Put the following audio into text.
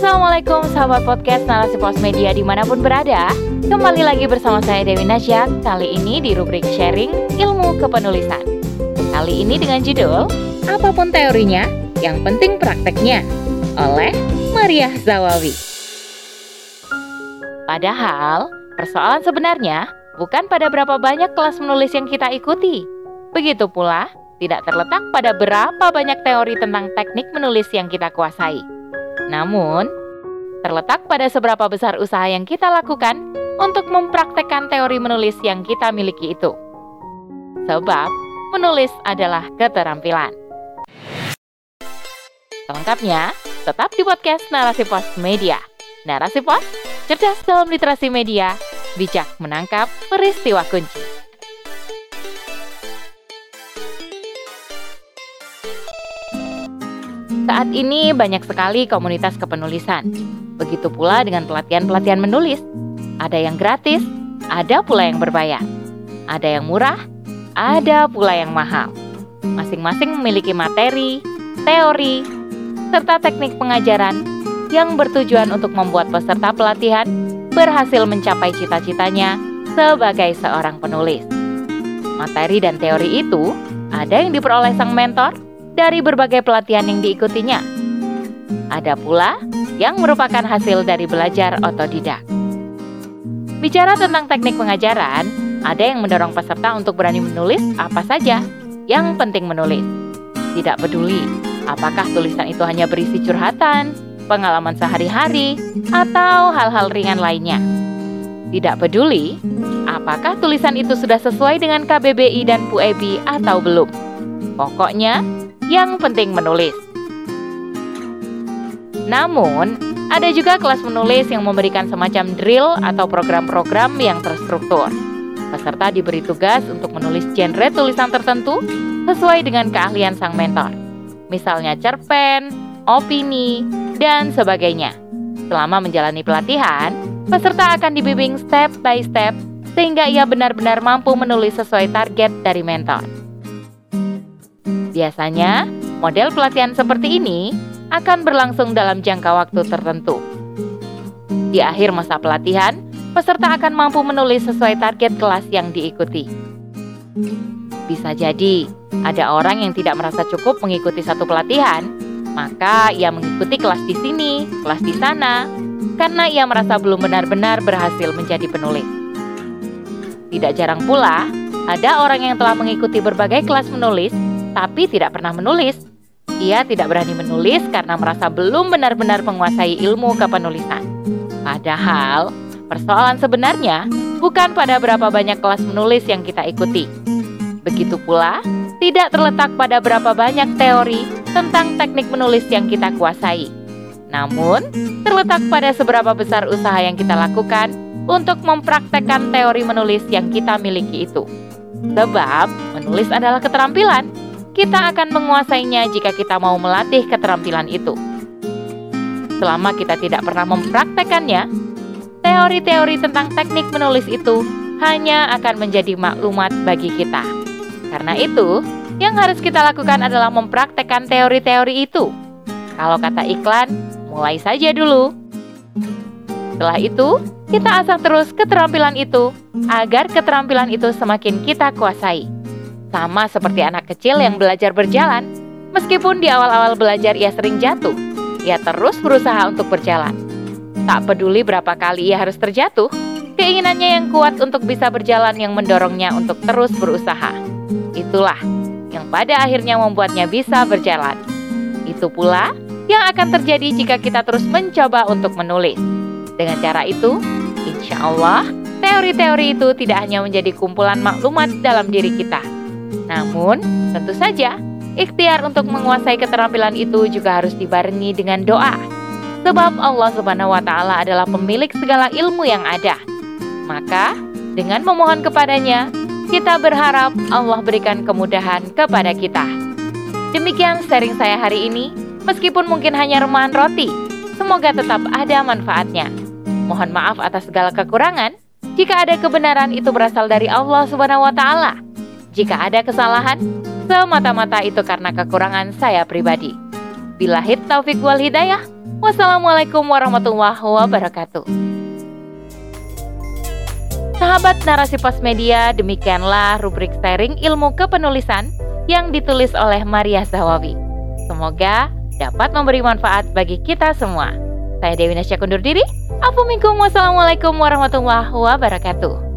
Assalamualaikum sahabat podcast Narasi Pos Media di mana pun berada. Kembali lagi bersama saya Dewi Nasya Kali ini di rubrik sharing ilmu kepenulisan. Kali ini dengan judul Apa pun teorinya, yang penting prakteknya Oleh Maria Zawawi. Padahal, persoalan sebenarnya bukan pada berapa banyak kelas menulis yang kita ikuti. Begitu pula, tidak terletak pada berapa banyak teori tentang teknik menulis yang kita kuasai namun, terletak pada seberapa besar usaha yang kita lakukan untuk mempraktekkan teori menulis yang kita miliki itu. Sebab, menulis adalah keterampilan. Selengkapnya, tetap di podcast Narasi Pos Media. Narasi Pos, cerdas dalam literasi media, bijak menangkap peristiwa kunci. Saat ini banyak sekali komunitas kepenulisan. Begitu pula dengan pelatihan-pelatihan menulis. Ada yang gratis, ada pula yang berbayar. Ada yang murah, ada pula yang mahal. Masing-masing memiliki materi, teori, serta teknik pengajaran yang bertujuan untuk membuat peserta pelatihan berhasil mencapai cita-citanya sebagai seorang penulis. Materi dan teori itu ada yang diperoleh sang mentor, dari berbagai pelatihan yang diikutinya. Ada pula yang merupakan hasil dari belajar otodidak. Bicara tentang teknik pengajaran, ada yang mendorong peserta untuk berani menulis apa saja, yang penting menulis. Tidak peduli apakah tulisan itu hanya berisi curhatan, pengalaman sehari-hari, atau hal-hal ringan lainnya. Tidak peduli apakah tulisan itu sudah sesuai dengan KBBI dan PUEBI atau belum. Pokoknya, yang penting menulis. Namun, ada juga kelas menulis yang memberikan semacam drill atau program-program yang terstruktur. Peserta diberi tugas untuk menulis genre tulisan tertentu sesuai dengan keahlian sang mentor. Misalnya cerpen, opini, dan sebagainya. Selama menjalani pelatihan, peserta akan dibimbing step by step sehingga ia benar-benar mampu menulis sesuai target dari mentor. Biasanya, model pelatihan seperti ini akan berlangsung dalam jangka waktu tertentu. Di akhir masa pelatihan, peserta akan mampu menulis sesuai target kelas yang diikuti. Bisa jadi ada orang yang tidak merasa cukup mengikuti satu pelatihan, maka ia mengikuti kelas di sini, kelas di sana, karena ia merasa belum benar-benar berhasil menjadi penulis. Tidak jarang pula, ada orang yang telah mengikuti berbagai kelas menulis tapi tidak pernah menulis. Ia tidak berani menulis karena merasa belum benar-benar menguasai ilmu kepenulisan. Padahal, persoalan sebenarnya bukan pada berapa banyak kelas menulis yang kita ikuti. Begitu pula, tidak terletak pada berapa banyak teori tentang teknik menulis yang kita kuasai. Namun, terletak pada seberapa besar usaha yang kita lakukan untuk mempraktekkan teori menulis yang kita miliki itu. Sebab, menulis adalah keterampilan kita akan menguasainya jika kita mau melatih keterampilan itu. Selama kita tidak pernah mempraktekannya, teori-teori tentang teknik menulis itu hanya akan menjadi maklumat bagi kita. Karena itu, yang harus kita lakukan adalah mempraktekkan teori-teori itu. Kalau kata iklan, mulai saja dulu. Setelah itu, kita asah terus keterampilan itu agar keterampilan itu semakin kita kuasai. Sama seperti anak kecil yang belajar berjalan, meskipun di awal-awal belajar ia sering jatuh, ia terus berusaha untuk berjalan. Tak peduli berapa kali ia harus terjatuh, keinginannya yang kuat untuk bisa berjalan yang mendorongnya untuk terus berusaha. Itulah yang pada akhirnya membuatnya bisa berjalan. Itu pula yang akan terjadi jika kita terus mencoba untuk menulis. Dengan cara itu, insya Allah, teori-teori itu tidak hanya menjadi kumpulan maklumat dalam diri kita, namun, tentu saja, ikhtiar untuk menguasai keterampilan itu juga harus dibarengi dengan doa. Sebab Allah Subhanahu wa taala adalah pemilik segala ilmu yang ada. Maka, dengan memohon kepadanya, kita berharap Allah berikan kemudahan kepada kita. Demikian sharing saya hari ini, meskipun mungkin hanya remahan roti. Semoga tetap ada manfaatnya. Mohon maaf atas segala kekurangan. Jika ada kebenaran itu berasal dari Allah Subhanahu wa taala. Jika ada kesalahan, semata-mata itu karena kekurangan saya pribadi. Bila hit taufik wal hidayah, Wassalamualaikum warahmatullahi wabarakatuh. Sahabat narasi pos media, demikianlah rubrik sharing ilmu kepenulisan yang ditulis oleh Maria Zawawi. Semoga dapat memberi manfaat bagi kita semua. Saya Dewi Nasya kundur diri. Assalamualaikum warahmatullahi wabarakatuh.